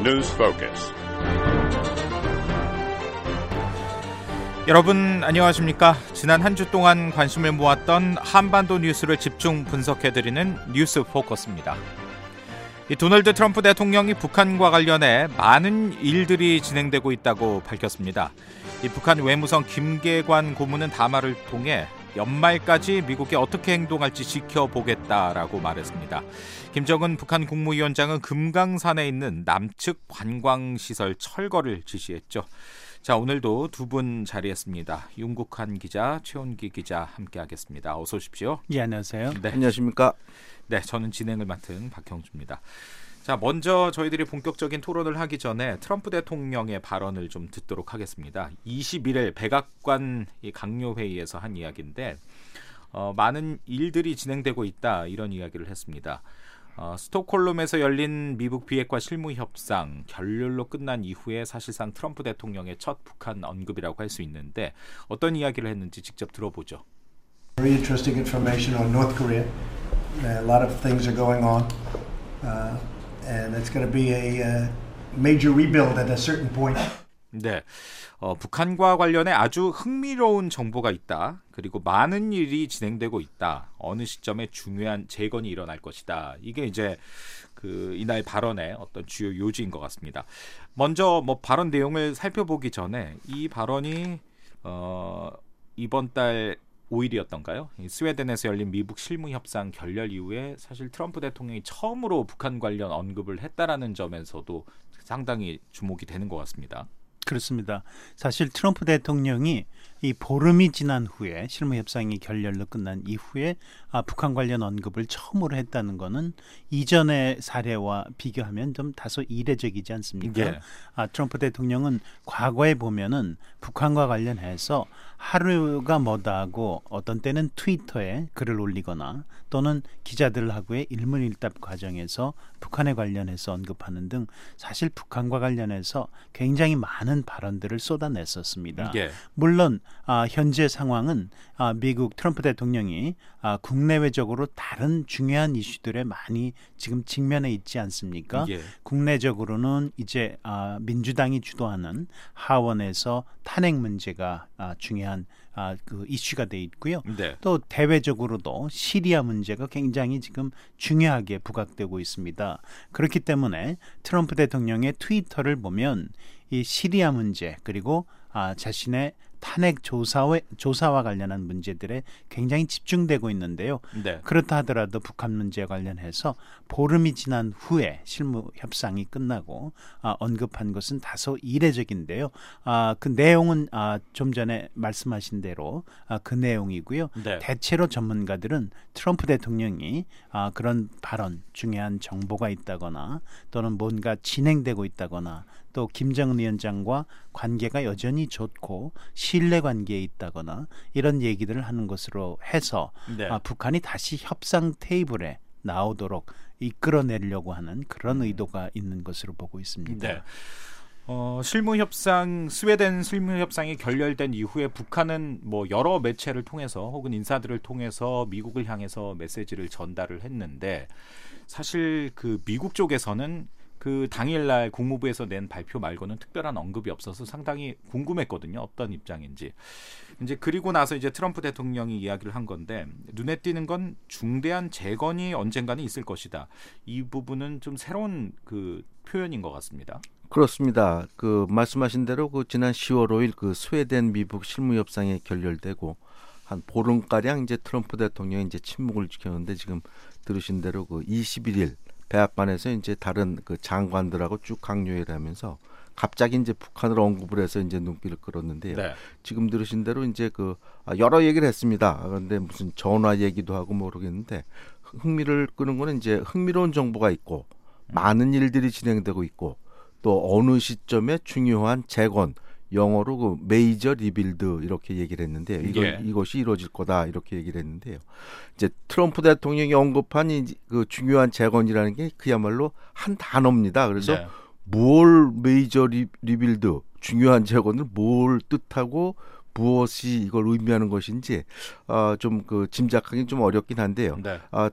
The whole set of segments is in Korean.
News Focus. 여러분 안녕하십니까? 지난 한 주 동안 관심을 모았던 한반도 뉴스를 집중 분석해 드리는 뉴스 포커스입니다. 이 도널드 트럼프 대통령이 북한과 관련해 많은 일들이 진행되고 있다고 밝혔습니다. 이 북한 외무성 김계관 고문은 담화를 통해 연말까지 미국이 어떻게 행동할지 지켜보겠다라고 말했습니다. 김정은 북한 국무위원장은 금강산에 있는 남측 관광시설 철거를 지시했죠. 자, 오늘도 두 분 자리했습니다. 윤국한 기자, 최원기 기자 함께하겠습니다. 어서 오십시오. 예, 안녕하세요. 네. 안녕하십니까? 네, 저는 진행을 맡은 박형주입니다. 자, 먼저 저희들이 본격적인 토론을 하기 전에 트럼프 대통령의 발언을 좀 듣도록 하겠습니다. 21일 백악관 강요 회의에서 한 이야기인데 어, 많은 일들이 진행되고 있다 이런 이야기를 했습니다. 어, 스톡홀름에서 열린 미국 비핵화 실무 협상 결렬로 끝난 이후에 사실상 트럼프 대통령의 첫 북한 언급이라고 할 수 있는데 어떤 이야기를 했는지 직접 들어보죠. Very interesting information on North Korea. A lot of things are going on, uh, and it's going to be a uh, major rebuild at a certain point. 네. 어, 북한과 관련해 아주 흥미로운 정보가 있다. 그리고 많은 일이 진행되고 있다. 어느 시점에 중요한 재건이 일어날 것이다. 이게 이제 그 이날 발언의 어떤 주요 요지인 것 같습니다. 먼저 뭐 발언 내용을 살펴보기 전에 이 발언이 어, 이번 달 5일이었던가요? 스웨덴에서 열린 미북 실무 협상 결렬 이후에 사실 트럼프 대통령이 처음으로 북한 관련 언급을 했다라는 점에서도 상당히 주목이 되는 것 같습니다. 그렇습니다. 사실 트럼프 대통령이 이 보름이 지난 후에 실무 협상이 결렬로 끝난 이후에 아, 북한 관련 언급을 처음으로 했다는 것은 이전의 사례와 비교하면 좀 다소 이례적이지 않습니까? 예. 아, 트럼프 대통령은 과거에 보면은 북한과 관련해서 하루가 뭐다하고 어떤 때는 트위터에 글을 올리거나 또는 기자들하고의 일문일답 과정에서 북한에 관련해서 언급하는 등 사실 북한과 관련해서 굉장히 많은 발언들을 쏟아냈었습니다. 예. 물론 아, 현재 상황은 아, 미국 트럼프 대통령이 아, 국내외적으로 다른 중요한 이슈들에 많이 지금 직면해 있지 않습니까? 예. 국내적으로는 이제 아, 민주당이 주도하는 하원에서 탄핵 문제가 아, 중요한 아, 그 이슈가 돼 있고요. 네. 또 대외적으로도 시리아 문제가 굉장히 지금 중요하게 부각되고 있습니다. 그렇기 때문에 트럼프 대통령의 트위터를 보면 이 시리아 문제 그리고 아, 자신의 탄핵 조사와, 조사와 관련한 문제들에 굉장히 집중되고 있는데요. 네. 그렇다 하더라도 북한 문제에 관련해서 보름이 지난 후에 실무 협상이 끝나고 아, 언급한 것은 다소 이례적인데요. 아, 그 내용은 아, 좀 전에 말씀하신 대로 아, 그 내용이고요. 네. 대체로 전문가들은 트럼프 대통령이 아, 그런 발언 중요한 정보가 있다거나 또는 뭔가 진행되고 있다거나 또 김정은 위원장과 관계가 여전히 좋고 신뢰 관계에 있다거나 이런 얘기들을 하는 것으로 해서 네. 아, 북한이 다시 협상 테이블에 나오도록 이끌어내려고 하는 그런 의도가 있는 것으로 보고 있습니다. 네. 어, 실무 협상 스웨덴 실무 협상이 결렬된 이후에 북한은 뭐 여러 매체를 통해서 혹은 인사들을 통해서 미국을 향해서 메시지를 전달을 했는데 사실 그 미국 쪽에서는 그 당일날 국무부에서 낸 발표 말고는 특별한 언급이 없어서 상당히 궁금했거든요. 어떤 입장인지. 이제 그리고 나서 이제 트럼프 대통령이 이야기를 한 건데 눈에 띄는 건 중대한 재건이 언젠가는 있을 것이다. 이 부분은 좀 새로운 그 표현인 것 같습니다. 그렇습니다. 그 말씀하신 대로 그 지난 10월 5일 그 스웨덴 미북 실무 협상이 결렬되고 한 보름 가량 이제 트럼프 대통령이 이제 침묵을 지켰는데 지금 들으신 대로 그 21일 백악관에서 이제 다른 그 장관들하고 쭉 강요를 하면서 갑자기 이제 북한을 언급을 해서 이제 눈길을 끌었는데요. 네. 지금 들으신 대로 이제 그 아, 여러 얘기를 했습니다. 그런데 무슨 전화 얘기도 하고 모르겠는데 흥미를 끄는 거는 이제 흥미로운 정보가 있고 많은 일들이 진행되고 있고 또 어느 시점에 중요한 재건 영어로 그 major rebuild 이렇게 얘기를 했는데요. 이거 예. 이것이 이루어질 거다 이렇게 얘기를 했는데요. 이제 트럼프 대통령이 언급한 이 그 중요한 재건이라는 게 그야말로 한 단어입니다. 그래서 네. 뭘 major re, rebuild 중요한 재건을 뭘 뜻하고 무엇이 이걸 의미하는 것인지 어, 좀그 짐작하기 좀 어렵긴 한데요. 네. 어,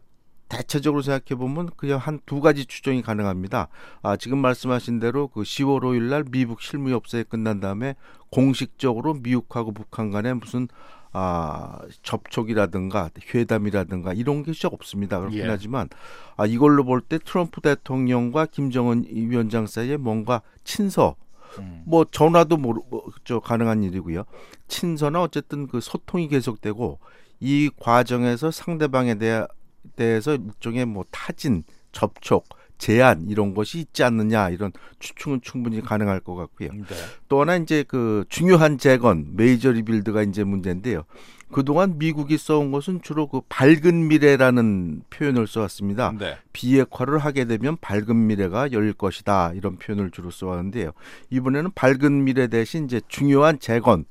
대체적으로 생각해 보면 그냥 한 두 가지 추정이 가능합니다. 아, 지금 말씀하신 대로 그 10월 5일 날 미국 실무 협상이 끝난 다음에 공식적으로 미국하고 북한 간에 무슨 아, 접촉이라든가 회담이라든가 이런 게 시작 없습니다. 그렇긴 예. 하지만 아, 이걸로 볼 때 트럼프 대통령과 김정은 위원장 사이에 뭔가 친서 음. 뭐 전화도 모르 뭐, 저 가능한 일이고요. 친서나 어쨌든 그 소통이 계속되고 이 과정에서 상대방에 대해 대해서 일종의 뭐 타진, 접촉, 제한 이런 것이 있지 않느냐 이런 추측은 충분히 가능할 것 같고요. 네. 또 하나 이제 그 중요한 재건 메이저 리빌드가 이제 문제인데요. 그동안 미국이 써온 것은 주로 그 밝은 미래라는 표현을 써왔습니다. 네. 비핵화를 하게 되면 밝은 미래가 열릴 것이다 이런 표현을 주로 써왔는데요. 이번에는 밝은 미래 대신 이제 중요한 재건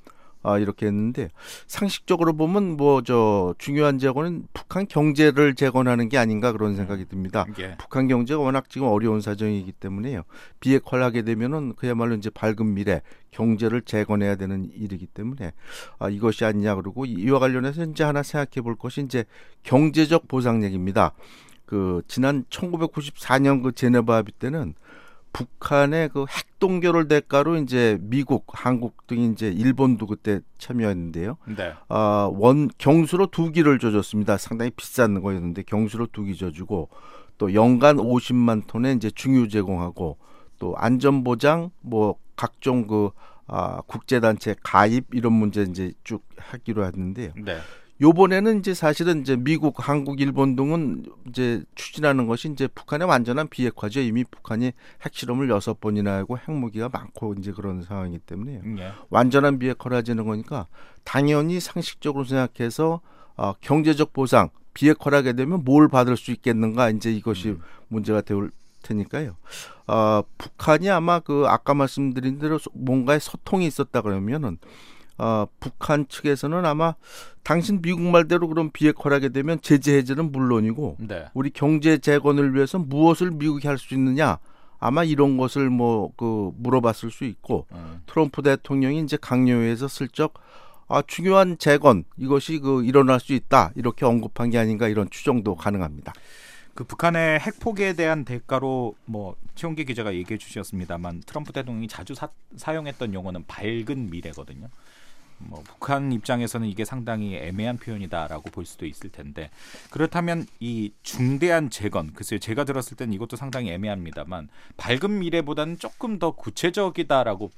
아 이렇게 했는데 상식적으로 보면 뭐 저 중요한 재건은 북한 경제를 재건하는 게 아닌가 그런 생각이 듭니다. 예. 북한 경제가 워낙 지금 어려운 사정이기 때문에요. 비핵화를 하게 되면은 그야말로 이제 밝은 미래 경제를 재건해야 되는 일이기 때문에 아 이것이 아니냐 그러고 이와 관련해서 이제 하나 생각해 볼 것이 이제 경제적 보상 얘기입니다. 그 지난 1994년 그 제네바 합의 때는 북한의 그 핵 동결을 대가로 이제 미국, 한국 등이 이제 일본도 그때 참여했는데요. 네. 아, 원 경수로 두 기를 줘줬습니다. 상당히 비싼 거였는데 경수로 두기 줘주고 또 연간 50만 톤의 이제 중유 제공하고 또 안전 보장 뭐 각종 그 아, 국제 단체 가입 이런 문제 이제 쭉 하기로 했는데요. 네. 요번에는 이제 사실은 이제 미국, 한국, 일본 등은 이제 추진하는 것이 이제 북한의 완전한 비핵화죠. 이미 북한이 핵실험을 여섯 번이나 하고 핵무기가 많고 이제 그런 상황이기 때문에요. 예. 완전한 비핵화를 하자는 거니까 당연히 상식적으로 생각해서 어, 경제적 보상 비핵화를 하게 되면 뭘 받을 수 있겠는가 이제 이것이 음. 문제가 될 테니까요. 어, 북한이 아마 그 아까 말씀드린 대로 소- 뭔가의 소통이 있었다 그러면은 어, 북한 측에서는 아마 당신 미국 말대로 그런 비핵화를 하게 되면 제재 해제는 물론이고 네. 우리 경제 재건을 위해서 무엇을 미국이 할 수 있느냐 아마 이런 것을 뭐 그 물어봤을 수 있고 음. 트럼프 대통령이 이제 강요회에서 슬쩍 아 중요한 재건 이것이 그 일어날 수 있다 이렇게 언급한 게 아닌가 이런 추정도 가능합니다. 그 북한의 핵 포기에 대한 대가로 뭐 최용기 기자가 얘기해 주셨습니다만 트럼프 대통령이 자주 사, 사용했던 용어는 밝은 미래거든요. 뭐 북한 입장에서는 이게 상당히 애매한 표현이다라고 볼 수도 있을 텐데 그렇다면 이 중대한 재건 글쎄요 제가 들었을 땐 이것도 상당히 애매합니다만 밝은 미래보다는 조금 더 구체적이다라고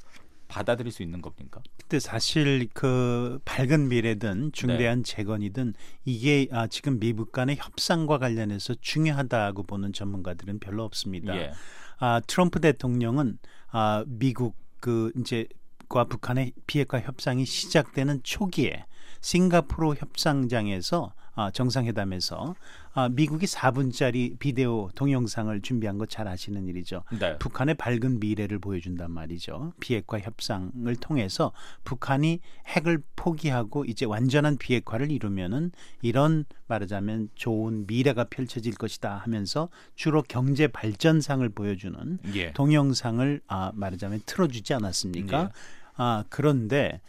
받아들일 수 있는 겁니까? 근데 사실 그 밝은 미래든 중대한 네. 재건이든 이게 아, 지금 미국 간의 협상과 관련해서 중요하다고 보는 전문가들은 별로 없습니다. 예. 아, 트럼프 대통령은 아, 미국 그 이제 과 북한의 비핵화 협상이 시작되는 초기에 싱가포르 협상장에서 아, 정상회담에서 아, 미국이 4분짜리 비디오 동영상을 준비한 거 잘 아시는 일이죠. 네. 북한의 밝은 미래를 보여준단 말이죠. 비핵화 협상을 통해서 북한이 핵을 포기하고 이제 완전한 비핵화를 이루면은 이런 말하자면 좋은 미래가 펼쳐질 것이다 하면서 주로 경제 발전상을 보여주는 예. 동영상을 아, 말하자면 틀어주지 않았습니까? 예. 아, 그런데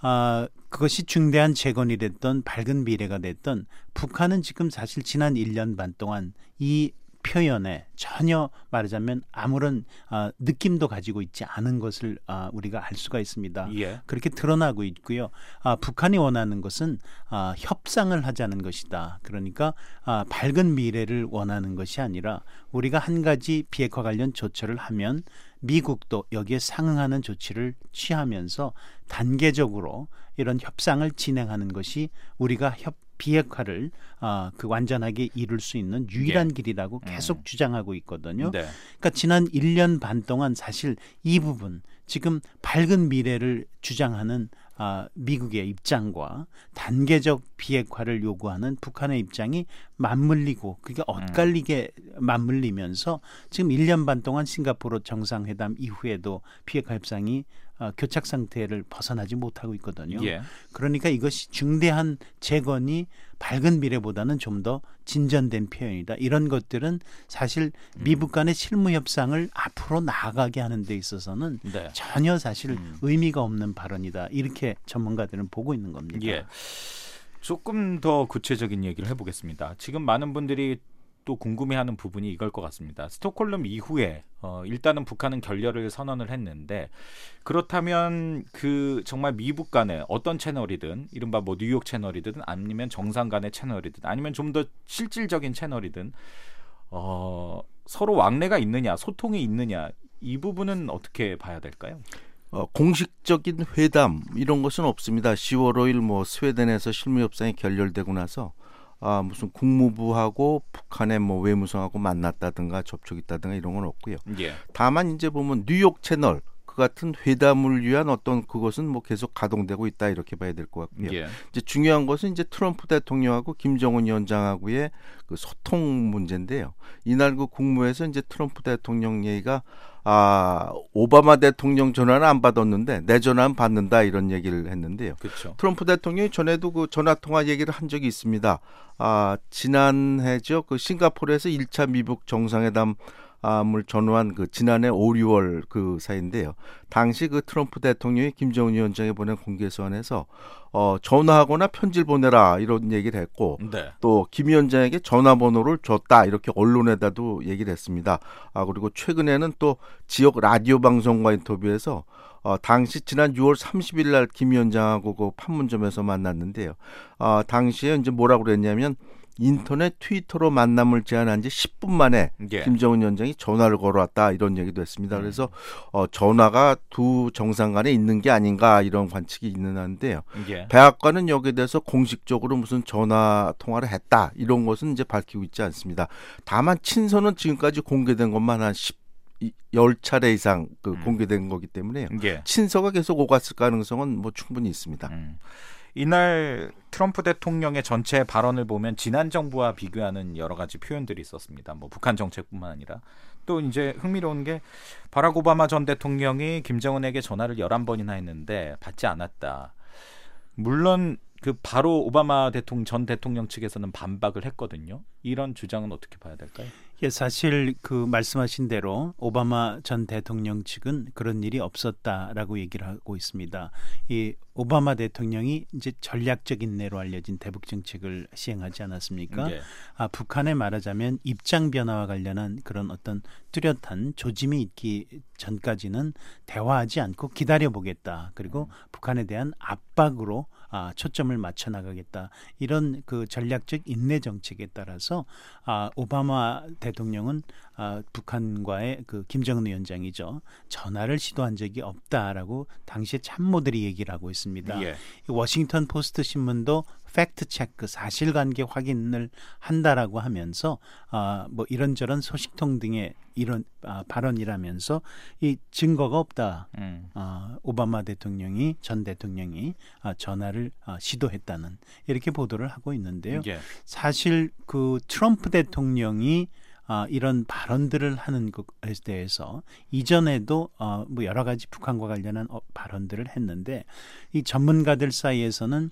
아, 그것이 중대한 재건이 됐던 밝은 미래가 됐던 북한은 지금 사실 지난 1년 반 동안 이 표현에 전혀 말하자면 아무런 아, 느낌도 가지고 있지 않은 것을 아, 우리가 알 수가 있습니다. 예. 그렇게 드러나고 있고요. 아, 북한이 원하는 것은 아, 협상을 하자는 것이다. 그러니까 아, 밝은 미래를 원하는 것이 아니라 우리가 한 가지 비핵화 관련 조처를 하면 미국도 여기에 상응하는 조치를 취하면서 단계적으로 이런 협상을 진행하는 것이 우리가 협 비핵화를 아, 그 완전하게 이룰 수 있는 유일한 예. 길이라고 음. 계속 주장하고 있거든요. 네. 그러니까 지난 1년 반 동안 사실 이 부분 지금 밝은 미래를 주장하는 아, 미국의 입장과 단계적 비핵화를 요구하는 북한의 입장이 맞물리고 그게 엇갈리게 맞물리면서 지금 1년 반 동안 싱가포르 정상회담 이후에도 비핵화 협상이 아, 교착 상태를 벗어나지 못하고 있거든요. 예. 그러니까 이것이 중대한 재건이 밝은 미래보다는 좀 더 진전된 표현이다. 이런 것들은 사실 음. 미국 간의 실무 협상을 앞으로 나아가게 하는 데 있어서는 네. 전혀 사실 음. 의미가 없는 발언이다. 이렇게 전문가들은 보고 있는 겁니다. 예. 조금 더 구체적인 얘기를 해보겠습니다. 지금 많은 분들이 또 궁금해하는 부분이 이걸 것 같습니다. 스톡홀름 이후에 어, 일단은 북한은 결렬을 선언을 했는데 그렇다면 그 정말 미북 간의 어떤 채널이든 이른바 뭐 뉴욕 채널이든 아니면 정상 간의 채널이든 아니면 좀 더 실질적인 채널이든 어, 서로 왕래가 있느냐 소통이 있느냐 이 부분은 어떻게 봐야 될까요? 어, 공식적인 회담 이런 것은 없습니다. 10월 5일 뭐 스웨덴에서 실무 협상이 결렬되고 나서 아 무슨 국무부하고 북한의 뭐 외무성하고 만났다든가 접촉 있다든가 이런 건 없고요. 예. 다만 이제 보면 뉴욕 채널 그 같은 회담을 위한 어떤 그것은 뭐 계속 가동되고 있다 이렇게 봐야 될 것 같고요. 예. 이제 중요한 것은 이제 트럼프 대통령하고 김정은 위원장하고의 그 소통 문제인데요. 이날 그 국무에서 이제 트럼프 대통령 얘기가 아 오바마 대통령 전화는 안 받았는데 내 전화는 받는다 이런 얘기를 했는데요. 그렇죠. 트럼프 대통령이 전에도 그 전화 통화 얘기를 한 적이 있습니다. 아 지난해죠 그 싱가포르에서 1차 미북 정상회담 을 전후한 그 지난해 5, 6월 그 사이인데요. 당시 그 트럼프 대통령이 김정은 위원장에 보낸 공개 서한에서 어 전화하거나 편지를 보내라 이런 얘기를 했고 네. 또김 위원장에게 전화번호를 줬다 이렇게 언론에다도 얘기를 했습니다. 아 그리고 최근에는 또 지역 라디오 방송과 인터뷰에서 어, 당시 지난 6월 30일 날 김 위원장하고 그 판문점에서 만났는데요. 어, 당시에 이제 뭐라고 그랬냐면 인터넷 트위터로 만남을 제안한 지 10분 만에 예. 김정은 위원장이 전화를 걸어왔다 이런 얘기도 했습니다. 음. 그래서 어, 전화가 두 정상 간에 있는 게 아닌가 이런 관측이 있는 한데요. 예. 백악관은 여기에 대해서 공식적으로 무슨 전화 통화를 했다 이런 것은 이제 밝히고 있지 않습니다. 다만 친서는 지금까지 공개된 것만 한 10, 10차례 이상 그 음. 공개된 거기 때문에요. 예. 친서가 계속 오갔을 가능성은 뭐 충분히 있습니다. 음. 이날 트럼프 대통령의 전체 발언을 보면 지난 정부와 비교하는 여러 가지 표현들이 있었습니다. 뭐 북한 정책뿐만 아니라 또 이제 흥미로운 게 바락 오바마 전 대통령이 김정은에게 전화를 11번이나 했는데 받지 않았다. 물론 그 바로 오바마 대통령 전 대통령 측에서는 반박을 했거든요. 이런 주장은 어떻게 봐야 될까요? 예, 사실 그 말씀하신 대로 오바마 전 대통령 측은 그런 일이 없었다라고 얘기를 하고 있습니다. 이 오바마 대통령이 이제 전략적인 내로 알려진 대북 정책을 시행하지 않았습니까? 예. 아, 북한에 말하자면 입장 변화와 관련한 그런 어떤 뚜렷한 조짐이 있기 전까지는 대화하지 않고 기다려 보겠다. 그리고 북한에 대한 압박으로 아, 초점을 맞춰 나가겠다. 이런 그 전략적 인내 정책에 따라서 아, 오바마 대통령은 아, 북한과의 그 김정은 위원장이죠. 전화를 시도한 적이 없다라고 당시에 참모들이 얘기를 하고 있습니다. 예. 이 워싱턴 포스트 신문도 fact check 사실관계 확인을 한다라고 하면서 아 뭐 이런저런 소식통 등의 이런 아, 발언이라면서 이 증거가 없다. 음. 아, 오바마 대통령이 전 대통령이 아, 전화를 아, 시도했다는 이렇게 보도를 하고 있는데요. 예. 사실 그 트럼프 대통령이 아, 이런 발언들을 하는 것에 대해서 이전에도 어, 뭐 여러 가지 북한과 관련한 어, 발언들을 했는데 이 전문가들 사이에서는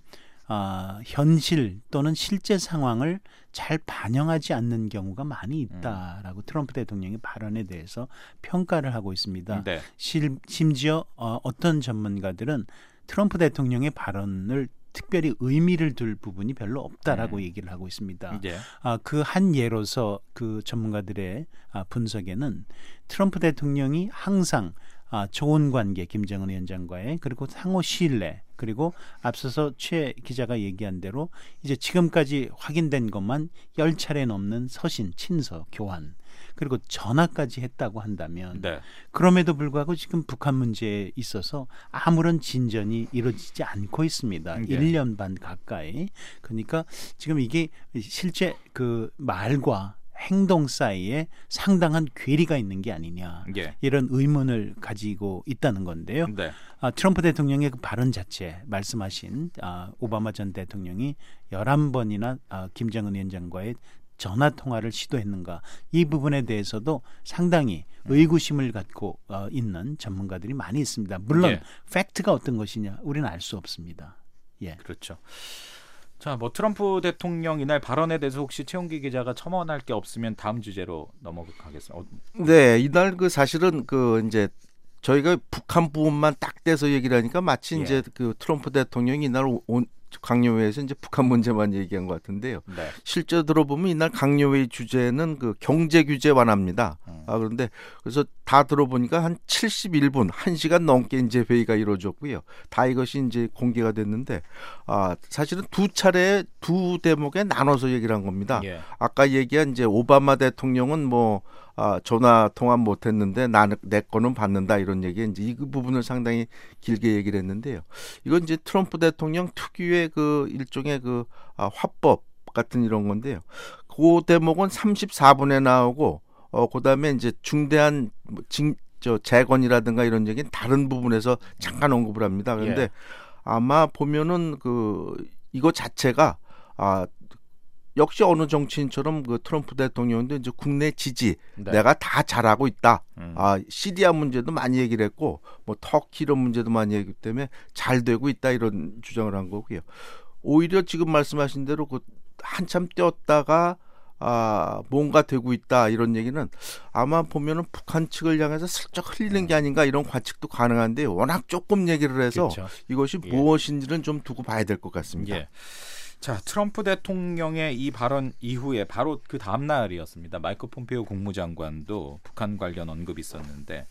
아, 현실 또는 실제 상황을 잘 반영하지 않는 경우가 많이 있다라고 트럼프 대통령의 발언에 대해서 평가를 하고 있습니다. 네. 실, 심지어 어, 어떤 전문가들은 트럼프 대통령의 발언을 특별히 의미를 둘 부분이 별로 없다라고 음. 얘기를 하고 있습니다. 예. 아, 그 한 예로서 그 전문가들의 아, 분석에는 트럼프 대통령이 항상 아, 좋은 관계 김정은 위원장과의 그리고 상호 신뢰 그리고 앞서서 최 기자가 얘기한 대로 이제 지금까지 확인된 것만 열 차례 넘는 서신 친서 교환 그리고 전화까지 했다고 한다면 네. 그럼에도 불구하고 지금 북한 문제에 있어서 아무런 진전이 이루어지지 않고 있습니다. 예. 일 1년 반 가까이. 그러니까 지금 이게 실제 그 말과 행동 사이에 상당한 괴리가 있는 게 아니냐. 예. 이런 의문을 가지고 있다는 건데요. 네. 아, 트럼프 대통령의 그 발언 자체 말씀하신 아, 오바마 전 대통령이 11번이나 아, 김정은 위원장과의 전화 통화를 시도했는가 이 부분에 대해서도 상당히 의구심을 갖고 어, 있는 전문가들이 많이 있습니다. 물론 예. 팩트가 어떤 것이냐 우리는 알 수 없습니다. 예. 그렇죠. 자, 뭐 트럼프 대통령 이날 발언에 대해서 혹시 최용기 기자가 첨언할 게 없으면 다음 주제로 넘어가겠습니다. 어, 네, 이날 그 사실은 그 이제 저희가 북한 부분만 딱 떼서 얘기를 하니까 마치 예. 이제 그 트럼프 대통령이 이날 오- 온 강요회에서 이제 북한 문제만 얘기한 것 같은데요. 네. 실제 들어보면 이날 강요회 주제는 그 경제 규제 완화입니다. 음. 아 그런데 그래서 다 들어보니까 한 71분, 1시간 넘게 이제 회의가 이루어졌고요. 다 이것이 이제 공개가 됐는데 아 사실은 두 차례 두 대목에 나눠서 얘기를 한 겁니다. 예. 아까 얘기한 이제 오바마 대통령은 뭐 아, 전화 통화 못 했는데 나는 내 거는 받는다 이런 얘기 이제 이 부분을 상당히 길게 얘기를 했는데요. 이건 이제 트럼프 대통령 특유의 그 일종의 그 아, 화법 같은 이런 건데요. 그 대목은 34분에 나오고 어 그다음에 이제 중대한 뭐 징, 저 재건이라든가 이런 얘기는 다른 부분에서 잠깐 언급을 합니다. 그런데 예. 아마 보면은 그 이거 자체가 아 역시 어느 정치인처럼 그 트럼프 대통령도 이제 국내 지지 네. 내가 다 잘하고 있다. 음. 아 시리아 문제도 많이 얘기를 했고 뭐 터키 이런 문제도 많이 얘기했기 때문에 잘 되고 있다 이런 주장을 한 거고요. 오히려 지금 말씀하신 대로 그 한참 뛰었다가 아 뭔가 되고 있다 이런 얘기는 아마 보면은 북한 측을 향해서 슬쩍 흘리는 게 아닌가 이런 관측도 가능한데 워낙 조금 얘기를 해서 그렇죠. 이것이 예. 무엇인지는 좀 두고 봐야 될 것 같습니다. 예. 자, 트럼프 대통령의 이 발언 이후에 바로 그 다음 날이었습니다. 마이크 폼페오 국무장관도 북한 관련 언급이 있었는데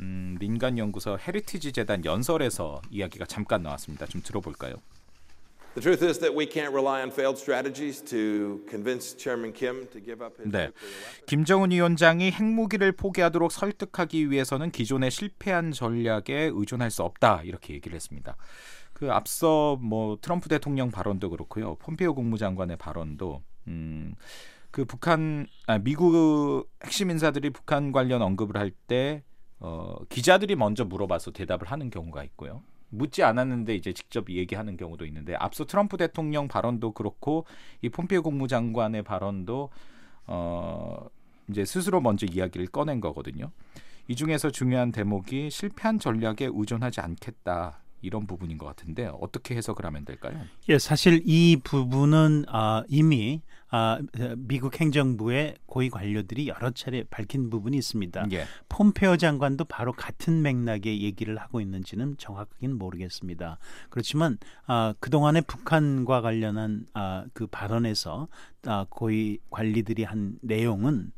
음, 민간 연구소 헤리티지 재단 연설에서 이야기가 잠깐 나왔습니다. 좀 들어볼까요? The truth is that we can't rely on failed strategies to convince Chairman Kim to give up his 네. 김정은 위원장이 핵무기를 포기하도록 설득하기 위해서는 기존의 실패한 전략에 의존할 수 없다 이렇게 얘기를 했습니다. 그 앞서 뭐 트럼프 대통령 발언도 그렇고요, 폼페이오 국무장관의 발언도 음, 그 북한 아, 미국 핵심 인사들이 북한 관련 언급을 할 때 어, 기자들이 먼저 물어봐서 대답을 하는 경우가 있고요. 묻지 않았는데 이제 직접 얘기하는 경우도 있는데 앞서 트럼프 대통령 발언도 그렇고 이 폼페이오 국무장관의 발언도 어 이제 스스로 먼저 이야기를 꺼낸 거거든요. 이 중에서 중요한 대목이 실패한 전략에 의존하지 않겠다 이런 부분인 것 같은데 어떻게 해석을 하면 될까요? 예, 사실 이 부분은 아, 이미 아, 미국 행정부의 고위 관료들이 여러 차례 밝힌 부분이 있습니다. 예, 폼페오 장관도 바로 같은 맥락의 얘기를 하고 있는지는 정확하게는 모르겠습니다. 그렇지만 아, 그동안에 북한과 관련한 아, 그 발언에서 아, 고위 관리들이 한 내용은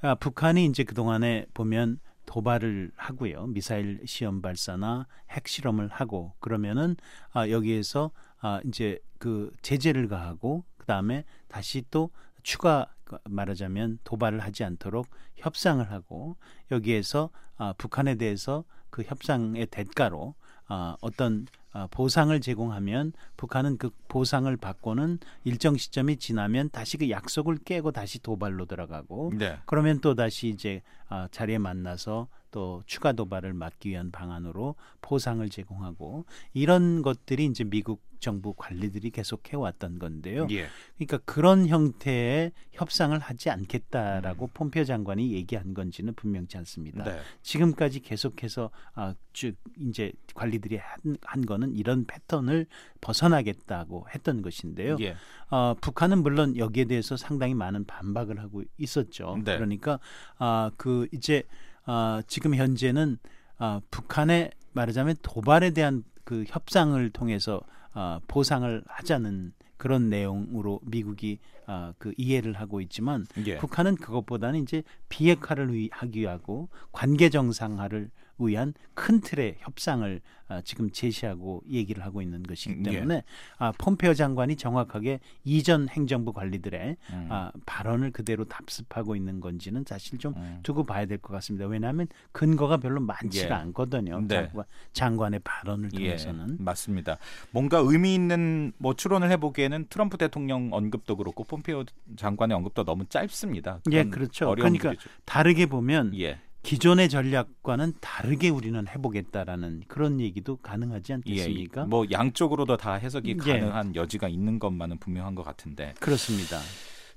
아, 북한이 이제 그동안에 보면 도발을 하고요. 미사일 시험 발사나 핵 실험을 하고 그러면은 아, 여기에서 아, 이제 그 제재를 가하고 그다음에 다시 또 추가 말하자면 도발을 하지 않도록 협상을 하고 여기에서 아, 북한에 대해서 그 협상의 대가로 아, 어떤 아, 보상을 제공하면 북한은 그 보상을 받고는 일정 시점이 지나면 다시 그 약속을 깨고 다시 도발로 들어가고 네, 그러면 또 다시 이제 아, 자리에 만나서 또 추가 도발을 막기 위한 방안으로 보상을 제공하고 이런 것들이 이제 미국 정부 관리들이 계속 해왔던 건데요. 예, 그러니까 그런 형태의 협상을 하지 않겠다라고 음. 폼페오 장관이 얘기한 건지는 분명치 않습니다. 네, 지금까지 계속해서 아, 쭉 이제 관리들이 한, 한 거는 이런 패턴을 벗어나겠다고 했던 것인데요. 예, 어, 북한은 물론 여기에 대해서 상당히 많은 반박을 하고 있었죠. 네. 그러니까 아, 그 이제 아, 지금 현재는 아, 북한의 말하자면 도발에 대한 그 협상을 통해서 아, 보상을 하자는 그런 내용으로 미국이 아, 그 이해를 하고 있지만 예, 북한은 그것보다는 이제 비핵화를 위- 하기 위하고 관계 정상화를 위한 큰 틀의 협상을 아, 지금 제시하고 얘기를 하고 있는 것이기 음, 때문에 아, 폼페오 장관이 정확하게 이전 행정부 관리들의 음, 아, 발언을 그대로 답습하고 있는 건지는 사실 좀 음. 두고 봐야 될 것 같습니다. 왜냐하면 근거가 별로 많지가 예. 않거든요. 네. 장관, 장관의 발언을 예, 통해서는. 맞습니다. 뭔가 의미 있는 뭐 추론을 해보기에는 트럼프 대통령 언급도 그렇고 폼페이오 장관의 언급도 너무 짧습니다. 예, 그렇죠. 그러니까 좀- 다르게 보면 예, 기존의 전략과는 다르게 우리는 해보겠다라는 그런 얘기도 가능하지 않겠습니까? 예, 뭐 양쪽으로도 다 해석이 예. 가능한 여지가 있는 것만은 분명한 것 같은데. 그렇습니다.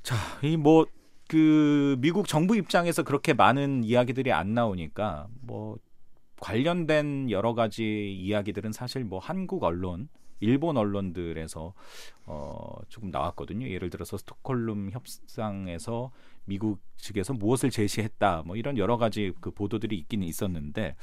자, 이뭐 그 미국 정부 입장에서 그렇게 많은 이야기들이 안 나오니까 뭐 관련된 여러 가지 이야기들은 사실 뭐 한국 언론, 일본 언론들에서 어 조금 나왔거든요. 예를 들어서 스톡홀름 협상에서 미국 측에서 무엇을 제시했다, 뭐 이런 여러 가지 그 보도들이 있기는 있었는데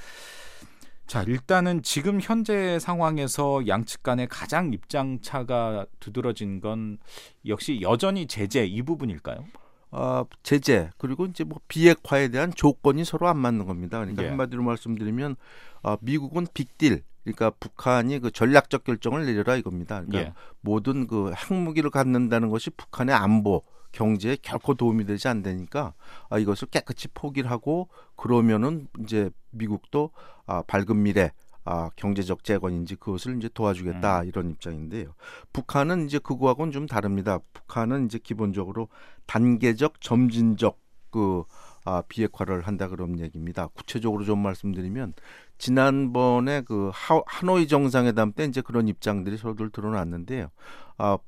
자, 일단은 지금 현재 상황에서 양측 간의 가장 입장 차가 두드러진 건 역시 여전히 제재 이 부분일까요? 어, 제재 그리고 이제 뭐 비핵화에 대한 조건이 서로 안 맞는 겁니다. 그러니까 예. 한마디로 말씀드리면 어, 미국은 빅딜 그러니까 북한이 그 전략적 결정을 내려라 이겁니다. 그러니까 예. 모든 그 핵무기를 갖는다는 것이 북한의 안보 경제에 결코 도움이 되지 않다니까 아, 이것을 깨끗이 포기를 하고 그러면은 이제 미국도 아, 밝은 미래 아, 경제적 재건인지 그것을 이제 도와주겠다 이런 입장인데요. 북한은 이제 그거하고는 좀 다릅니다. 북한은 이제 기본적으로 단계적 점진적 그 아, 비핵화를 한다 그런 얘기입니다. 구체적으로 좀 말씀드리면 지난번에 그 하, 하노이 정상회담 때 이제 그런 입장들이 서로들 드러났는데요. 아, 부-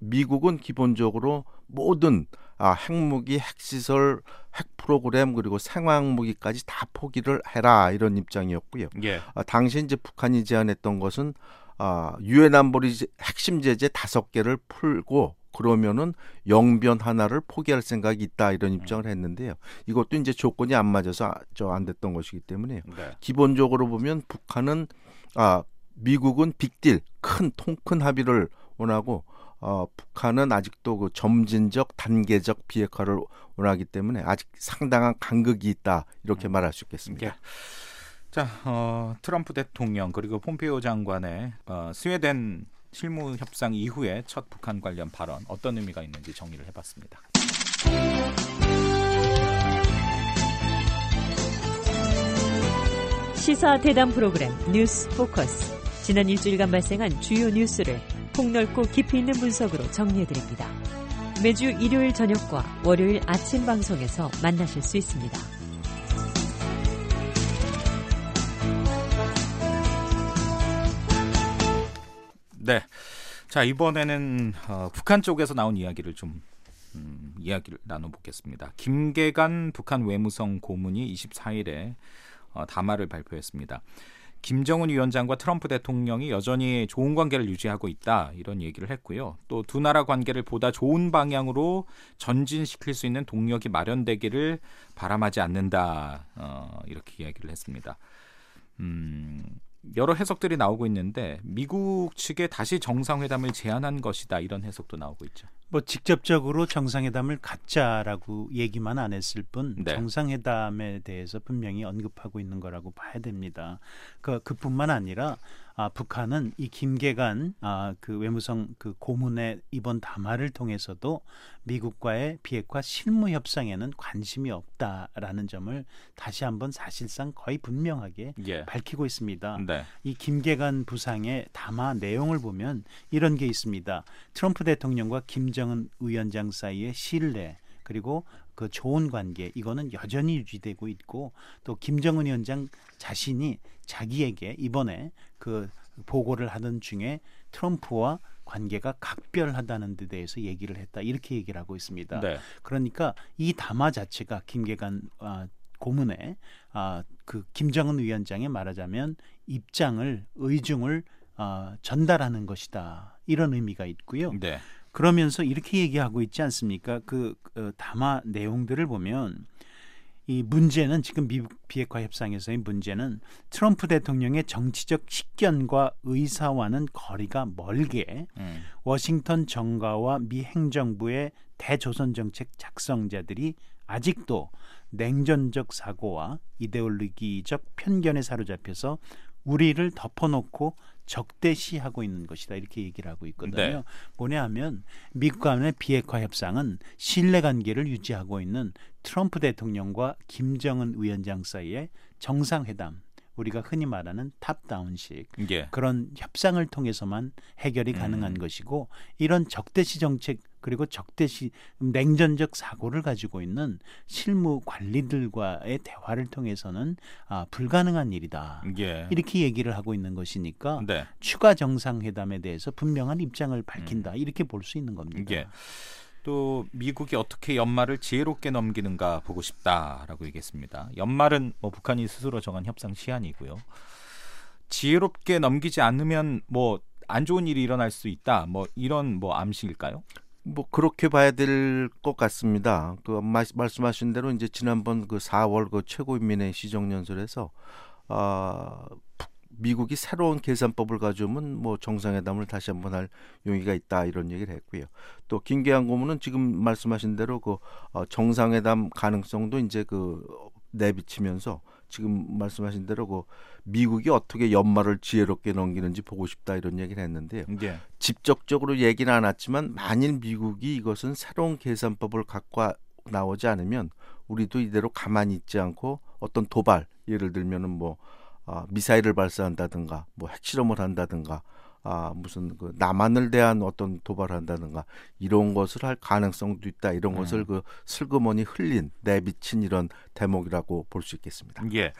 미국은 기본적으로 모든 아, 핵무기, 핵시설, 핵 프로그램 그리고 생화학무기까지 다 포기를 해라 이런 입장이었고요. 예. 아, 당시 이제 북한이 제안했던 것은 아, 유엔 안보리 제- 핵심 제재 다섯 개를 풀고 그러면은 영변 하나를 포기할 생각이 있다 이런 입장을 했는데요. 이것도 이제 조건이 안 맞아서 저 안 됐던 것이기 때문에 네. 기본적으로 보면 북한은 아 미국은 빅딜 큰 통 큰 합의를 원하고 어 북한은 아직도 그 점진적 단계적 비핵화를 원하기 때문에 아직 상당한 간극이 있다 이렇게 말할 수 있겠습니다. 예. 자, 어, 트럼프 대통령 그리고 폼페이오 장관의 어, 스웨덴 실무 협상 이후에 첫 북한 관련 발언 어떤 의미가 있는지 정리를 해봤습니다. 시사 대담 프로그램 뉴스 포커스. 지난 일주일간 발생한 주요 뉴스를 폭넓고 깊이 있는 분석으로 정리해드립니다. 매주 일요일 저녁과 월요일 아침 방송에서 만나실 수 있습니다. 네. 자, 이번에는 어, 북한 쪽에서 나온 이야기를 좀 음, 이야기를 나눠보겠습니다. 김계관 북한 외무성 고문이 24일에 어, 담화를 발표했습니다. 김정은 위원장과 트럼프 대통령이 여전히 좋은 관계를 유지하고 있다 이런 얘기를 했고요. 또 두 나라 관계를 보다 좋은 방향으로 전진시킬 수 있는 동력이 마련되기를 바람하지 않는다 어, 이렇게 이야기를 했습니다. 음, 여러 해석들이 나오고 있는데 미국 측에 다시 정상회담을 제안한 것이다 이런 해석도 나오고 있죠. 뭐 직접적으로 정상회담을 갖자라고 얘기만 안 했을 뿐 네. 정상회담에 대해서 분명히 언급하고 있는 거라고 봐야 됩니다. 그 그뿐만 아니라 아, 북한은 이 김계관 아, 그 외무성 그 고문의 이번 담화를 통해서도 미국과의 비핵화 실무 협상에는 관심이 없다라는 점을 다시 한번 사실상 거의 분명하게 예. 밝히고 있습니다. 네. 이 김계관 부상의 담화 내용을 보면 이런 게 있습니다. 트럼프 대통령과 김정은 위원장 사이의 신뢰 그리고 그 좋은 관계 이거는 여전히 유지되고 있고 또 김정은 위원장 자신이 자기에게 이번에 그 보고를 하던 중에 트럼프와 관계가 각별하다는 데 대해서 얘기를 했다 이렇게 얘기를 하고 있습니다. 네. 그러니까 이 담화 자체가 김계관 아, 고문에 아, 그 김정은 위원장의 말하자면 입장을 의중을 아, 전달하는 것이다 이런 의미가 있고요. 네. 그러면서 이렇게 얘기하고 있지 않습니까? 그 어, 담화 내용들을 보면 이 문제는 지금 미국 비핵화 협상에서의 문제는 트럼프 대통령의 정치적 식견과 의사와는 거리가 멀게 음. 워싱턴 정가와 미 행정부의 대조선 정책 작성자들이 아직도 냉전적 사고와 이데올로기적 편견에 사로잡혀서 우리를 덮어놓고 적대시하고 있는 것이다 이렇게 얘기를 하고 있거든요. 네. 뭐냐 하면 미국 간의 비핵화 협상은 신뢰 관계를 유지하고 있는 트럼프 대통령과 김정은 위원장 사이의 정상회담 우리가 흔히 말하는 탑다운식 예. 그런 협상을 통해서만 해결이 가능한 음. 것이고 이런 적대시 정책 그리고 적대시 냉전적 사고를 가지고 있는 실무 관리들과의 대화를 통해서는 아, 불가능한 일이다. 예. 이렇게 얘기를 하고 있는 것이니까 네. 추가 정상회담에 대해서 분명한 입장을 밝힌다. 이렇게 볼 수 있는 겁니다. 음. 예. 또 미국이 어떻게 연말을 지혜롭게 넘기는가 보고 싶다라고 얘기했습니다. 연말은 뭐 북한이 스스로 정한 협상 시한이고요. 지혜롭게 넘기지 않으면 뭐 안 좋은 일이 일어날 수 있다. 뭐 이런 뭐 암시일까요? 뭐 그렇게 봐야 될 것 같습니다. 그 마- 말씀하신 대로 이제 지난번 그 4월 그 최고인민회 시정연설에서 아 미국이 새로운 계산법을 가져오면 뭐 정상회담을 다시 한번 할 용의가 있다 이런 얘기를 했고요. 또 김계한 고문은 지금 말씀하신 대로 그 어, 정상회담 가능성도 이제 그 내비치면서 지금 말씀하신 대로 그 미국이 어떻게 연말을 지혜롭게 넘기는지 보고 싶다 이런 얘기를 했는데요. 예. 직접적으로 얘기는 안 했지만 만일 미국이 이것은 새로운 계산법을 갖고 나오지 않으면 우리도 이대로 가만히 있지 않고 어떤 도발 예를 들면은 뭐 아, 미사일을 발사한다든가 뭐 핵실험을 한다든가 아 무슨 그 남한을 대한 어떤 도발을 한다든가 이런 것을 할 가능성도 있다 이런 음. 것을 그 슬그머니 흘린 내비친 이런 대목이라고 볼 수 있겠습니다. 예.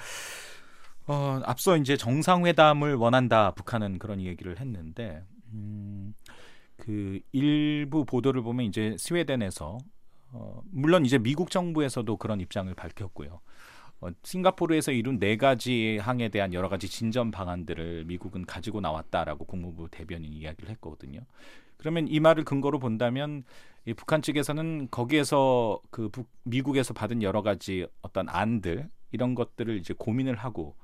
어, 앞서 이제 정상회담을 원한다 북한은 그런 얘기를 했는데 음, 그 일부 보도를 보면 이제 스웨덴에서 어, 물론 이제 미국 정부에서도 그런 입장을 밝혔고요. 어, 싱가포르에서 이룬 네 가지 항에 대한 여러 가지 진전 방안들을 미국은 가지고 나왔다라고 국무부 대변인이 이야기를 했거든요. 그러면 이 말을 근거로 본다면 이 북한 측에서는 거기에서 그 북, 미국에서 받은 여러 가지 어떤 안들 이런 것들을 이제 고민을 하고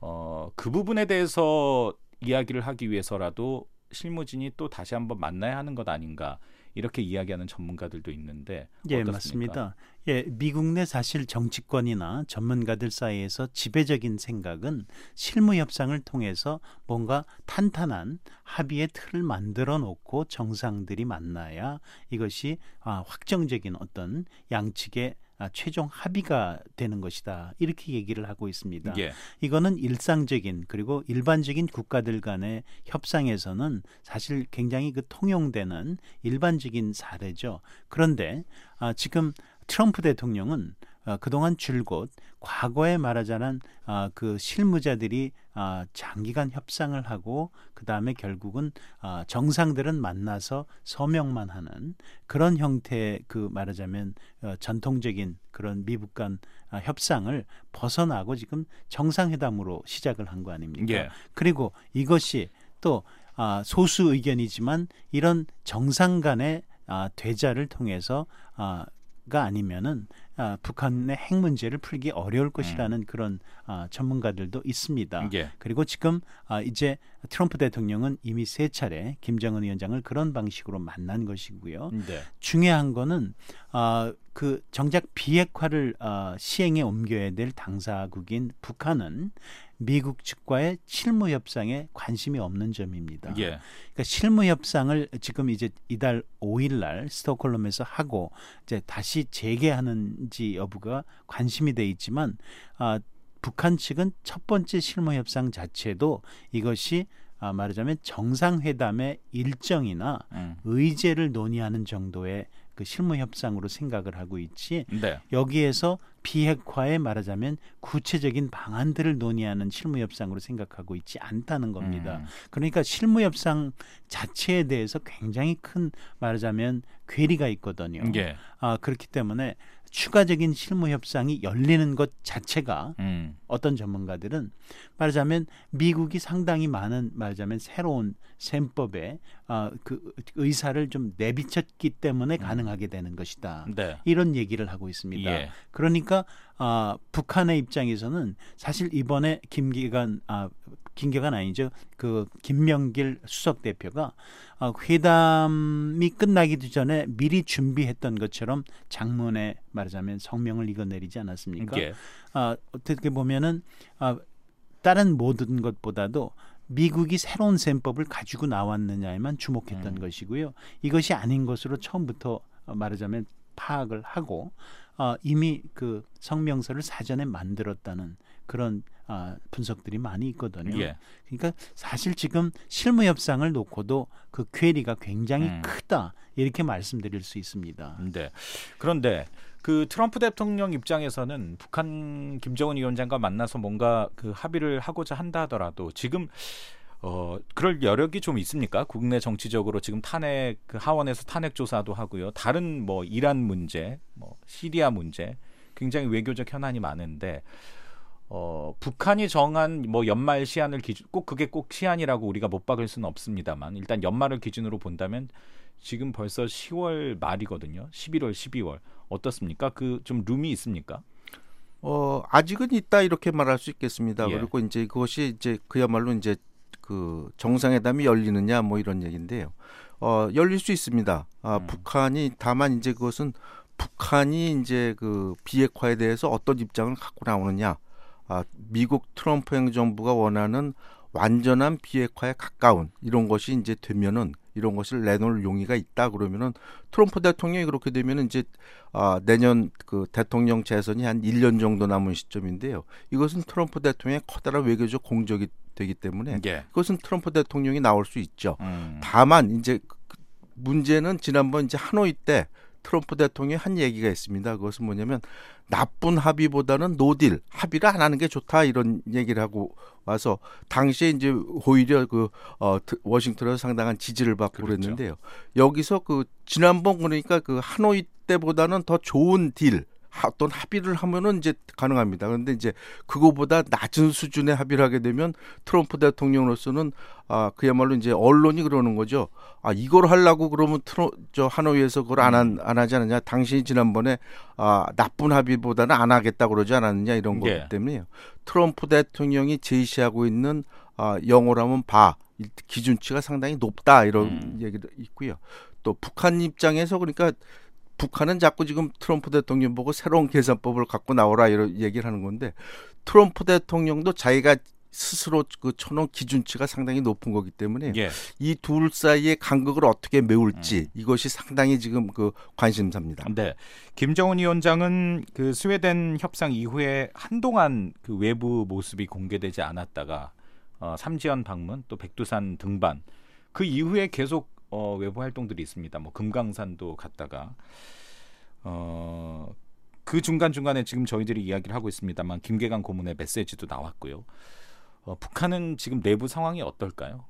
어, 그 부분에 대해서 이야기를 하기 위해서라도 실무진이 또 다시 한번 만나야 하는 것 아닌가 이렇게 이야기하는 전문가들도 있는데 예, 어떻습니까? 맞습니다. 예, 미국 내 사실 정치권이나 전문가들 사이에서 지배적인 생각은 실무 협상을 통해서 뭔가 탄탄한 합의의 틀을 만들어 놓고 정상들이 만나야 이것이 아, 확정적인 어떤 양측의 아, 최종 합의가 되는 것이다. 이렇게 얘기를 하고 있습니다. 예. 이거는 일상적인 그리고 일반적인 국가들 간의 협상에서는 사실 굉장히 그 통용되는 일반적인 사례죠. 그런데 아, 지금 트럼프 대통령은 어, 그동안 줄곧 과거에 말하자면 아, 그 실무자들이 아, 장기간 협상을 하고 그 다음에 결국은 아, 정상들은 만나서 서명만 하는 그런 형태의 그 말하자면 어, 전통적인 그런 미국 간 아, 협상을 벗어나고 지금 정상회담으로 시작을 한 거 아닙니까? 예. 그리고 이것이 또 아, 소수 의견이지만 이런 정상 간의 아, 대자를 통해서 아, 가 아니면은 아, 북한의 핵 문제를 풀기 어려울 것이라는 그런 아, 전문가들도 있습니다. 예. 그리고 지금 아, 이제 트럼프 대통령은 이미 세 차례 김정은 위원장을 그런 방식으로 만난 것이고요. 네. 중요한 거는 아, 그 정작 비핵화를 아, 시행에 옮겨야 될 당사국인 북한은 미국 측과의 실무 협상에 관심이 없는 점입니다. 예. 그러니까 실무 협상을 지금 이제 이달 5일 날 스톡홀름에서 하고 이제 다시 재개하는 지 여부가 관심이 돼 있지만 아, 북한 측은 첫 번째 실무 협상 자체도 이것이 아, 말하자면 정상회담의 일정이나 음. 의제를 논의하는 정도의 그 실무 협상으로 생각을 하고 있지 네. 여기에서 비핵화에 말하자면 구체적인 방안들을 논의하는 실무 협상으로 생각하고 있지 않다는 겁니다. 음. 그러니까 실무 협상 자체에 대해서 굉장히 큰 말하자면 괴리가 있거든요. 예. 아, 그렇기 때문에 추가적인 실무 협상이 열리는 것 자체가 음. 어떤 전문가들은 말하자면 미국이 상당히 많은 말하자면 새로운 셈법에 아, 그 의사를 좀 내비쳤기 때문에 가능하게 되는 것이다. 네. 이런 얘기를 하고 있습니다. 예. 그러니까 아, 북한의 입장에서는 사실 이번에 김기관 아, 김기관 아니죠. 그 김명길 수석 대표가 아, 회담이 끝나기도 전에 미리 준비했던 것처럼 장문에 말하자면 성명을 이거내리지 않았습니까? 예. 아, 어떻게 보면은 아, 다른 모든 것보다도 미국이 새로운 셈법을 가지고 나왔느냐에만 주목했던 음. 것이고요. 이것이 아닌 것으로 처음부터 어, 말하자면 파악을 하고 어, 이미 그 성명서를 사전에 만들었다는 그런 아, 분석들이 많이 있거든요. 예. 그러니까 사실 지금 실무 협상을 놓고도 그 퀘리가 굉장히 음. 크다 이렇게 말씀드릴 수 있습니다. 네. 그런데 그 트럼프 대통령 입장에서는 북한 김정은 위원장과 만나서 뭔가 그 합의를 하고자 한다 하더라도 지금 어 그럴 여력이 좀 있습니까? 국내 정치적으로 지금 탄핵 그 하원에서 탄핵 조사도 하고요. 다른 뭐 이란 문제, 뭐 시리아 문제 굉장히 외교적 현안이 많은데 어 북한이 정한 뭐 연말 시한을 기준 꼭 그게 꼭 시한이라고 우리가 못 박을 수는 없습니다만 일단 연말을 기준으로 본다면 지금 벌써 10월 말이거든요. 11월, 12월 어떻습니까? 그 좀 룸이 있습니까? 어, 아직은 있다 이렇게 말할 수 있겠습니다. 예. 그리고 이제 그것이 이제 그야말로 이제 그 정상회담이 열리느냐 뭐 이런 얘기인데요. 어, 열릴 수 있습니다. 아, 음. 북한이 다만 이제 그것은 북한이 이제 그 비핵화에 대해서 어떤 입장을 갖고 나오느냐. 아, 미국 트럼프 행정부가 원하는 완전한 비핵화에 가까운 이런 것이 이제 되면은 이런 것을 내놓을 용의가 있다 그러면은 트럼프 대통령이 그렇게 되면은 이제 아, 내년 그 대통령 재선이 한 1년 정도 남은 시점인데요. 이것은 트럼프 대통령의 커다란 외교적 공적이 되기 때문에 예. 그것은 트럼프 대통령이 나올 수 있죠. 음. 다만 이제 그 문제는 지난번 이제 하노이 때 트럼프 대통령이 한 얘기가 있습니다. 그것은 뭐냐면 나쁜 합의보다는 no deal 합의를 안 하는 게 좋다 이런 얘기를 하고 와서 당시에 이제 오히려 그 어, 트- 워싱턴에서 상당한 지지를 받고 그렇죠. 그랬는데요 여기서 그 지난번 그러니까 그 하노이 때보다는 더 좋은 deal 하- 어떤 합의를 하면은 이제 가능합니다. 그런데 이제 그거보다 낮은 수준의 합의를 하게 되면 트럼프 대통령으로서는 아 그야말로 이제 언론이 그러는 거죠. 아 이걸 하려고 그러면 트로 저 하노이에서 그걸 안, 한, 안 하지 않느냐. 당신이 지난번에 아 나쁜 합의보다는 안 하겠다 그러지 않았느냐 이런 예. 거기 때문에요. 트럼프 대통령이 제시하고 있는 아 영어라면 바이 기준치가 상당히 높다 이런 음. 얘기도 있고요. 또 북한 입장에서 그러니까 북한은 자꾸 지금 트럼프 대통령 보고 새로운 계산법을 갖고 나오라 이런 얘기를 하는 건데 트럼프 대통령도 자기가 스스로 그 쳐놓은 기준치가 상당히 높은 거기 때문에 예. 이둘 사이의 간극을 어떻게 메울지 이것이 상당히 지금 그 관심사입니다. 네. 김정은 위원장은 그 스웨덴 협상 이후에 한동안 그 외부 모습이 공개되지 않았다가 어, 삼지연 방문 또 백두산 등반 그 이후에 계속 어, 외부 활동들이 있습니다. 뭐 금강산도 갔다가 어, 그 중간 중간에 지금 저희들이 이야기를 하고 있습니다만 김계관 고문의 메시지도 나왔고요. 어, 북한은 지금 내부 상황이 어떨까요?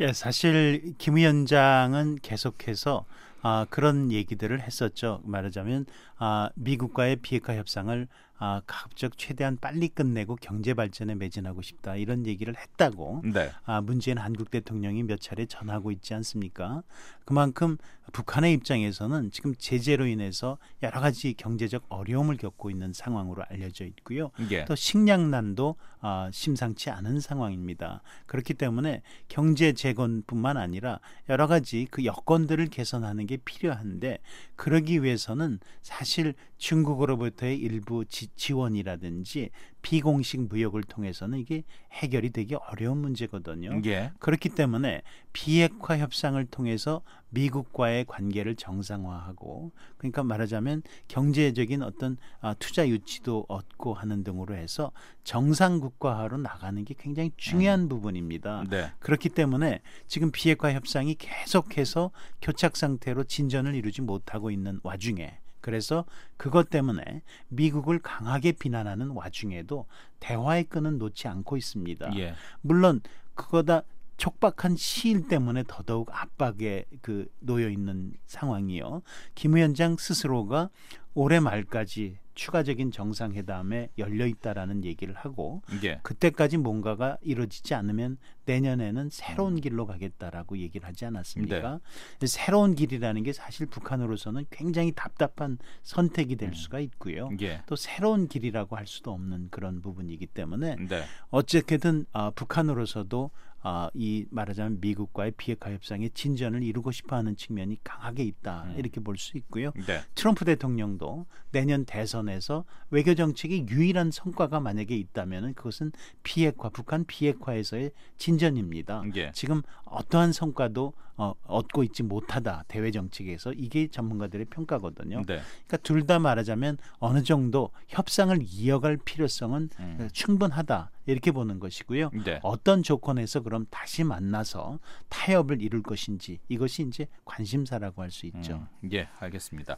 예, 사실 김 위원장은 계속해서 아, 그런 얘기들을 했었죠. 말하자면 아, 미국과의 비핵화 협상을 아, 가급적 최대한 빨리 끝내고 경제 발전에 매진하고 싶다 이런 얘기를 했다고 네. 아, 문재인 한국 대통령이 몇 차례 전하고 있지 않습니까? 그만큼 북한의 입장에서는 지금 제재로 인해서 여러 가지 경제적 어려움을 겪고 있는 상황으로 알려져 있고요. 예. 또 식량난도 아, 심상치 않은 상황입니다. 그렇기 때문에 경제 재건뿐만 아니라 여러 가지 그 여건들을 개선하는 게 필요한데 그러기 위해서는 사실 중국으로부터의 일부 지, 지원이라든지 비공식 무역을 통해서는 이게 해결이 되기 어려운 문제거든요. 예. 그렇기 때문에 비핵화 협상을 통해서 미국과의 관계를 정상화하고 그러니까 말하자면 경제적인 어떤 아, 투자 유치도 얻고 하는 등으로 해서 정상 국가화로 나가는 게 굉장히 중요한 부분입니다. 네. 그렇기 때문에 지금 비핵화 협상이 계속해서 교착 상태로 진전을 이루지 못하고 있는 와중에 그래서 그것 때문에 미국을 강하게 비난하는 와중에도 대화의 끈은 놓지 않고 있습니다. 예. 물론 그거다 촉박한 시일 때문에 더더욱 압박에 그 놓여 있는 상황이요. 김 위원장 스스로가 올해 말까지 추가적인 정상회담에 열려 있다라는 얘기를 하고 예. 그때까지 뭔가가 이루어지지 않으면 내년에는 새로운 길로 가겠다라고 얘기를 하지 않았습니까? 새로운 길이라는 게 사실 북한으로서는 굉장히 답답한 선택이 될 수가 있고요. 예. 또 새로운 길이라고 할 수도 없는 그런 부분이기 때문에 네. 어쨌든 아, 북한으로서도 아, 이 말하자면 미국과의 비핵화 협상의 진전을 이루고 싶어하는 측면이 강하게 있다 음. 이렇게 볼 수 있고요. 네. 트럼프 대통령도 내년 대선에서 외교 정책의 유일한 성과가 만약에 있다면은 그것은 비핵화 북한 비핵화에서의 진전입니다. 예. 지금 어떠한 성과도 어, 얻고 있지 못하다 대외 정책에서 이게 전문가들의 평가거든요. 네. 그러니까 둘 다 말하자면 어느 정도 협상을 이어갈 필요성은 음. 충분하다 이렇게 보는 것이고요. 네. 어떤 조건에서 그럼 다시 만나서 타협을 이룰 것인지 이것이 이제 관심사라고 할 수 있죠. 음, 예, 알겠습니다.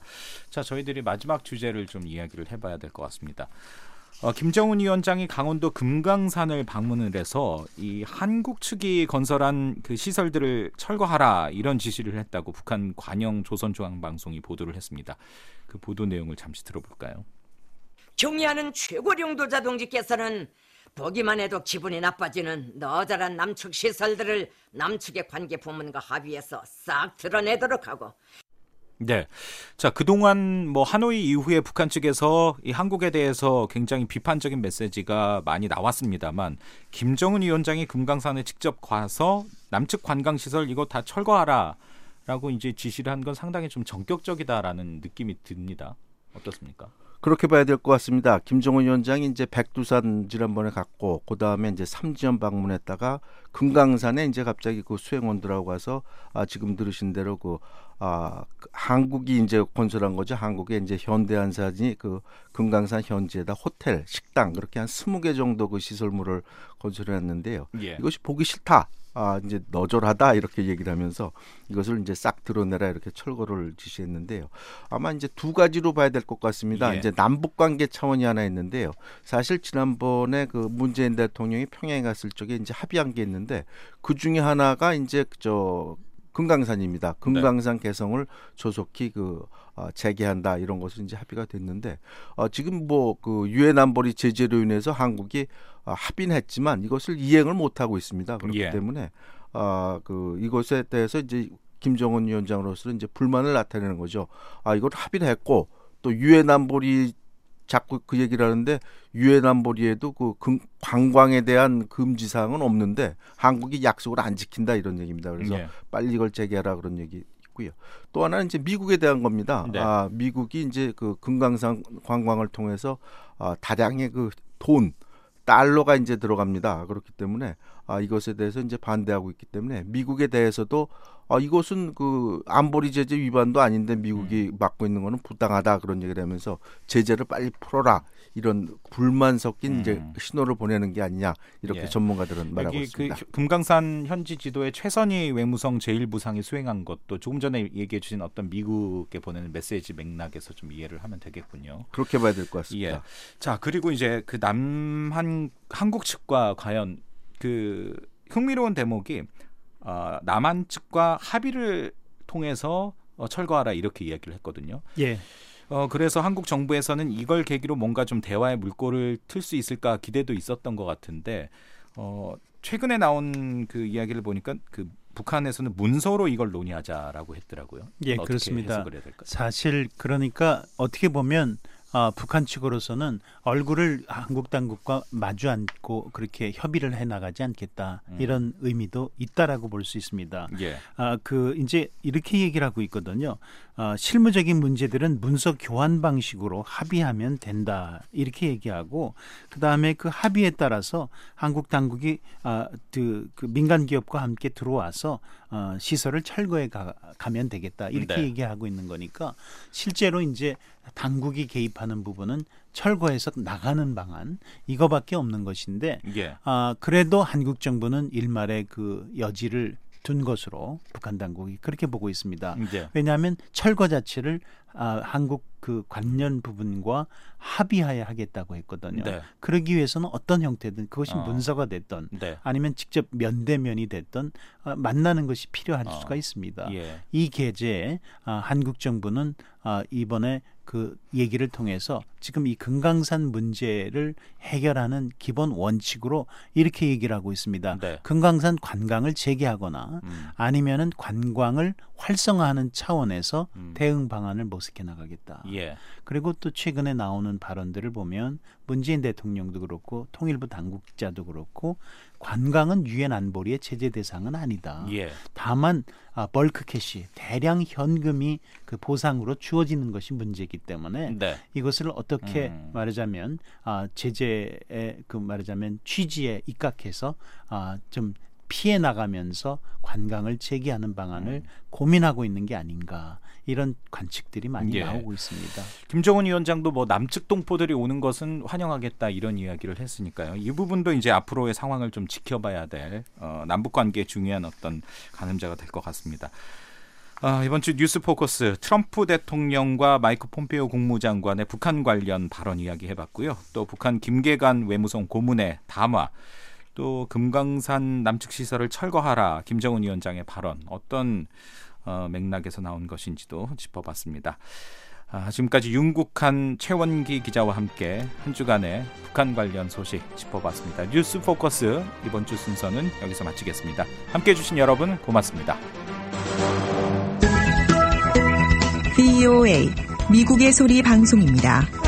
자, 저희들이 마지막 주제를 좀 이야기를 해봐야 될 것 같습니다. 어, 김정은 위원장이 강원도 금강산을 방문을 해서 이 한국 측이 건설한 그 시설들을 철거하라 이런 지시를 했다고 북한 관영 조선중앙방송이 보도를 했습니다. 그 보도 내용을 잠시 들어볼까요? 경의하는 최고령도자 동지께서는 보기만 해도 기분이 나빠지는 너절한 남측 시설들을 남측의 관계 부문과 합의해서 싹 드러내도록 하고 네. 자, 그동안 뭐 하노이 이후에 북한 측에서 이 한국에 대해서 굉장히 비판적인 메시지가 많이 나왔습니다만 김정은 위원장이 금강산에 직접 가서 남측 관광 시설 이거 다 철거하라. 라고 이제 지시를 한 건 상당히 좀 전격적이다라는 느낌이 듭니다. 어떻습니까? 그렇게 봐야 될 것 같습니다. 김정은 위원장이 이제 백두산 지난번에 갔고 그 다음에 이제 삼지연 방문했다가 금강산에 이제 갑자기 그 수행원들하고 가서 아 지금 들으신 대로 그 아, 그 한국이 이제 건설한 거죠. 한국의 이제 현대한산이 그 금강산 현지에다 호텔, 식당 그렇게 한 스무 개 정도 그 시설물을 건설해 놨는데요. 예. 이것이 보기 싫다. 아, 이제 너절하다 이렇게 얘기를 하면서 이것을 이제 싹 드러내라 이렇게 철거를 지시했는데요. 아마 이제 두 가지로 봐야 될 것 같습니다. 예. 이제 남북 관계 차원이 하나 있는데요. 사실 지난번에 그 문재인 대통령이 평양에 갔을 적에 이제 합의한 게 있는데 그 중에 하나가 이제 저 금강산입니다. 금강산 개성을 조속히 그 어, 재개한다 이런 것은 이제 합의가 됐는데 어, 지금 뭐 그 유엔 안보리 제재로 인해서 한국이 어, 합의는 했지만 이것을 이행을 못 하고 있습니다. 그렇기 예. 때문에 아그 이것에 대해서 이제 김정은 위원장으로서는 이제 불만을 나타내는 거죠. 아 이걸 합의를 했고 또 유엔 안보리 자꾸 그 얘기를 하는데 유엔 안보리에도 그 금- 관광에 대한 금지 사항은 없는데 한국이 약속을 안 지킨다 이런 얘기입니다. 그래서 예. 빨리 이걸 재개하라 그런 얘기 있고요. 또 하나는 이제 미국에 대한 겁니다. 네. 아, 미국이 이제 그 금강산 관광을 통해서 아, 다량의 그 돈 달러가 이제 들어갑니다. 그렇기 때문에 아, 이것에 대해서 이제 반대하고 있기 때문에 미국에 대해서도 아, 이것은 그 안보리 제재 위반도 아닌데 미국이 음. 맡고 있는 거는 부당하다 그런 얘기를 하면서 제재를 빨리 풀어라 이런 불만 섞인 이제 음. 신호를 보내는 게 아니냐 이렇게 예. 전문가들은 말하고 그 있습니다. 혀- 금강산 현지 지도에 최선희 외무성 제1부상이 수행한 것도 조금 전에 얘기해 주신 어떤 미국에 보내는 메시지 맥락에서 좀 이해를 하면 되겠군요. 그렇게 봐야 될 것 같습니다. 예. 자, 그리고 이제 그 남한 한국 측과 과연 그 흥미로운 대목이 어, 남한 측과 합의를 통해서 어, 철거하라 이렇게 이야기를 했거든요. 예. 어, 그래서 한국 정부에서는 이걸 계기로 뭔가 좀 대화의 물꼬를 틀 수 있을까 기대도 있었던 것 같은데 어, 최근에 나온 그 이야기를 보니까 그 북한에서는 문서로 이걸 논의하자라고 했더라고요. 예, 그렇습니다. 사실 그러니까 어떻게 보면 아, 북한 측으로서는 얼굴을 한국 당국과 마주 앉고 그렇게 협의를 해 나가지 않겠다 음. 이런 의미도 있다라고 볼 수 있습니다. 예. 아, 그 이제 이렇게 얘기를 하고 있거든요. 아, 실무적인 문제들은 문서 교환 방식으로 합의하면 된다 이렇게 얘기하고 그 다음에 그 합의에 따라서 한국 당국이 아, 그, 그 민간 기업과 함께 들어와서 어, 시설을 철거해 가, 가면 되겠다 이렇게 네. 얘기하고 있는 거니까 실제로 이제 당국이 개입하는 부분은 철거해서 나가는 방안 이거밖에 없는 것인데 예. 아, 그래도 한국 정부는 일말의 그 여지를 둔 것으로 북한 당국이 그렇게 보고 있습니다. 예. 왜냐하면 철거 자체를 아, 한국 그 관련 부분과 합의하에 하겠다고 했거든요. 네. 그러기 위해서는 어떤 형태든 그것이 어. 문서가 됐던 네. 아니면 직접 면대면이 됐던 아, 만나는 것이 필요할 어. 수가 있습니다. 예. 이 계제에 아, 한국 정부는 아, 이번에 그 얘기를 통해서 지금 이 금강산 문제를 해결하는 기본 원칙으로 이렇게 얘기를 하고 있습니다. 네. 금강산 관광을 재개하거나 음. 아니면은 관광을 활성화하는 차원에서 음. 대응 방안을 모색해 나가겠다. 예. 그리고 또 최근에 나오는 발언들을 보면 문재인 대통령도 그렇고 통일부 당국자도 그렇고 관광은 유엔 안보리의 제재 대상은 아니다. 예. 다만 아, bulk cash 대량 현금이 그 보상으로 주어지는 것이 문제이기 때문에 네. 이것을 어떻게 음. 말하자면 아, 제재의 그 말하자면 취지에 입각해서 아, 좀 피해 나가면서 관광을 재개하는 방안을 음. 고민하고 있는 게 아닌가 이런 관측들이 많이 예. 나오고 있습니다. 김정은 위원장도 뭐 남측 동포들이 오는 것은 환영하겠다 이런 이야기를 했으니까요. 이 부분도 이제 앞으로의 상황을 좀 지켜봐야 될 어, 남북 관계에 중요한 어떤 가늠자가 될 것 같습니다. 아, 이번 주 뉴스 포커스 트럼프 대통령과 마이크 폼페이오 국무장관의 북한 관련 발언 이야기 해봤고요. 또 북한 김계관 외무성 고문의 담화, 또 금강산 남측 시설을 철거하라 김정은 위원장의 발언 어떤 어, 맥락에서 나온 것인지도 짚어봤습니다. 아, 지금까지 윤국한 최원기 기자와 함께 한 주간의 북한 관련 소식 짚어봤습니다. 뉴스 포커스 이번 주 순서는 여기서 마치겠습니다. 함께 해 주신 여러분 고맙습니다. VOA 미국의 소리 방송입니다.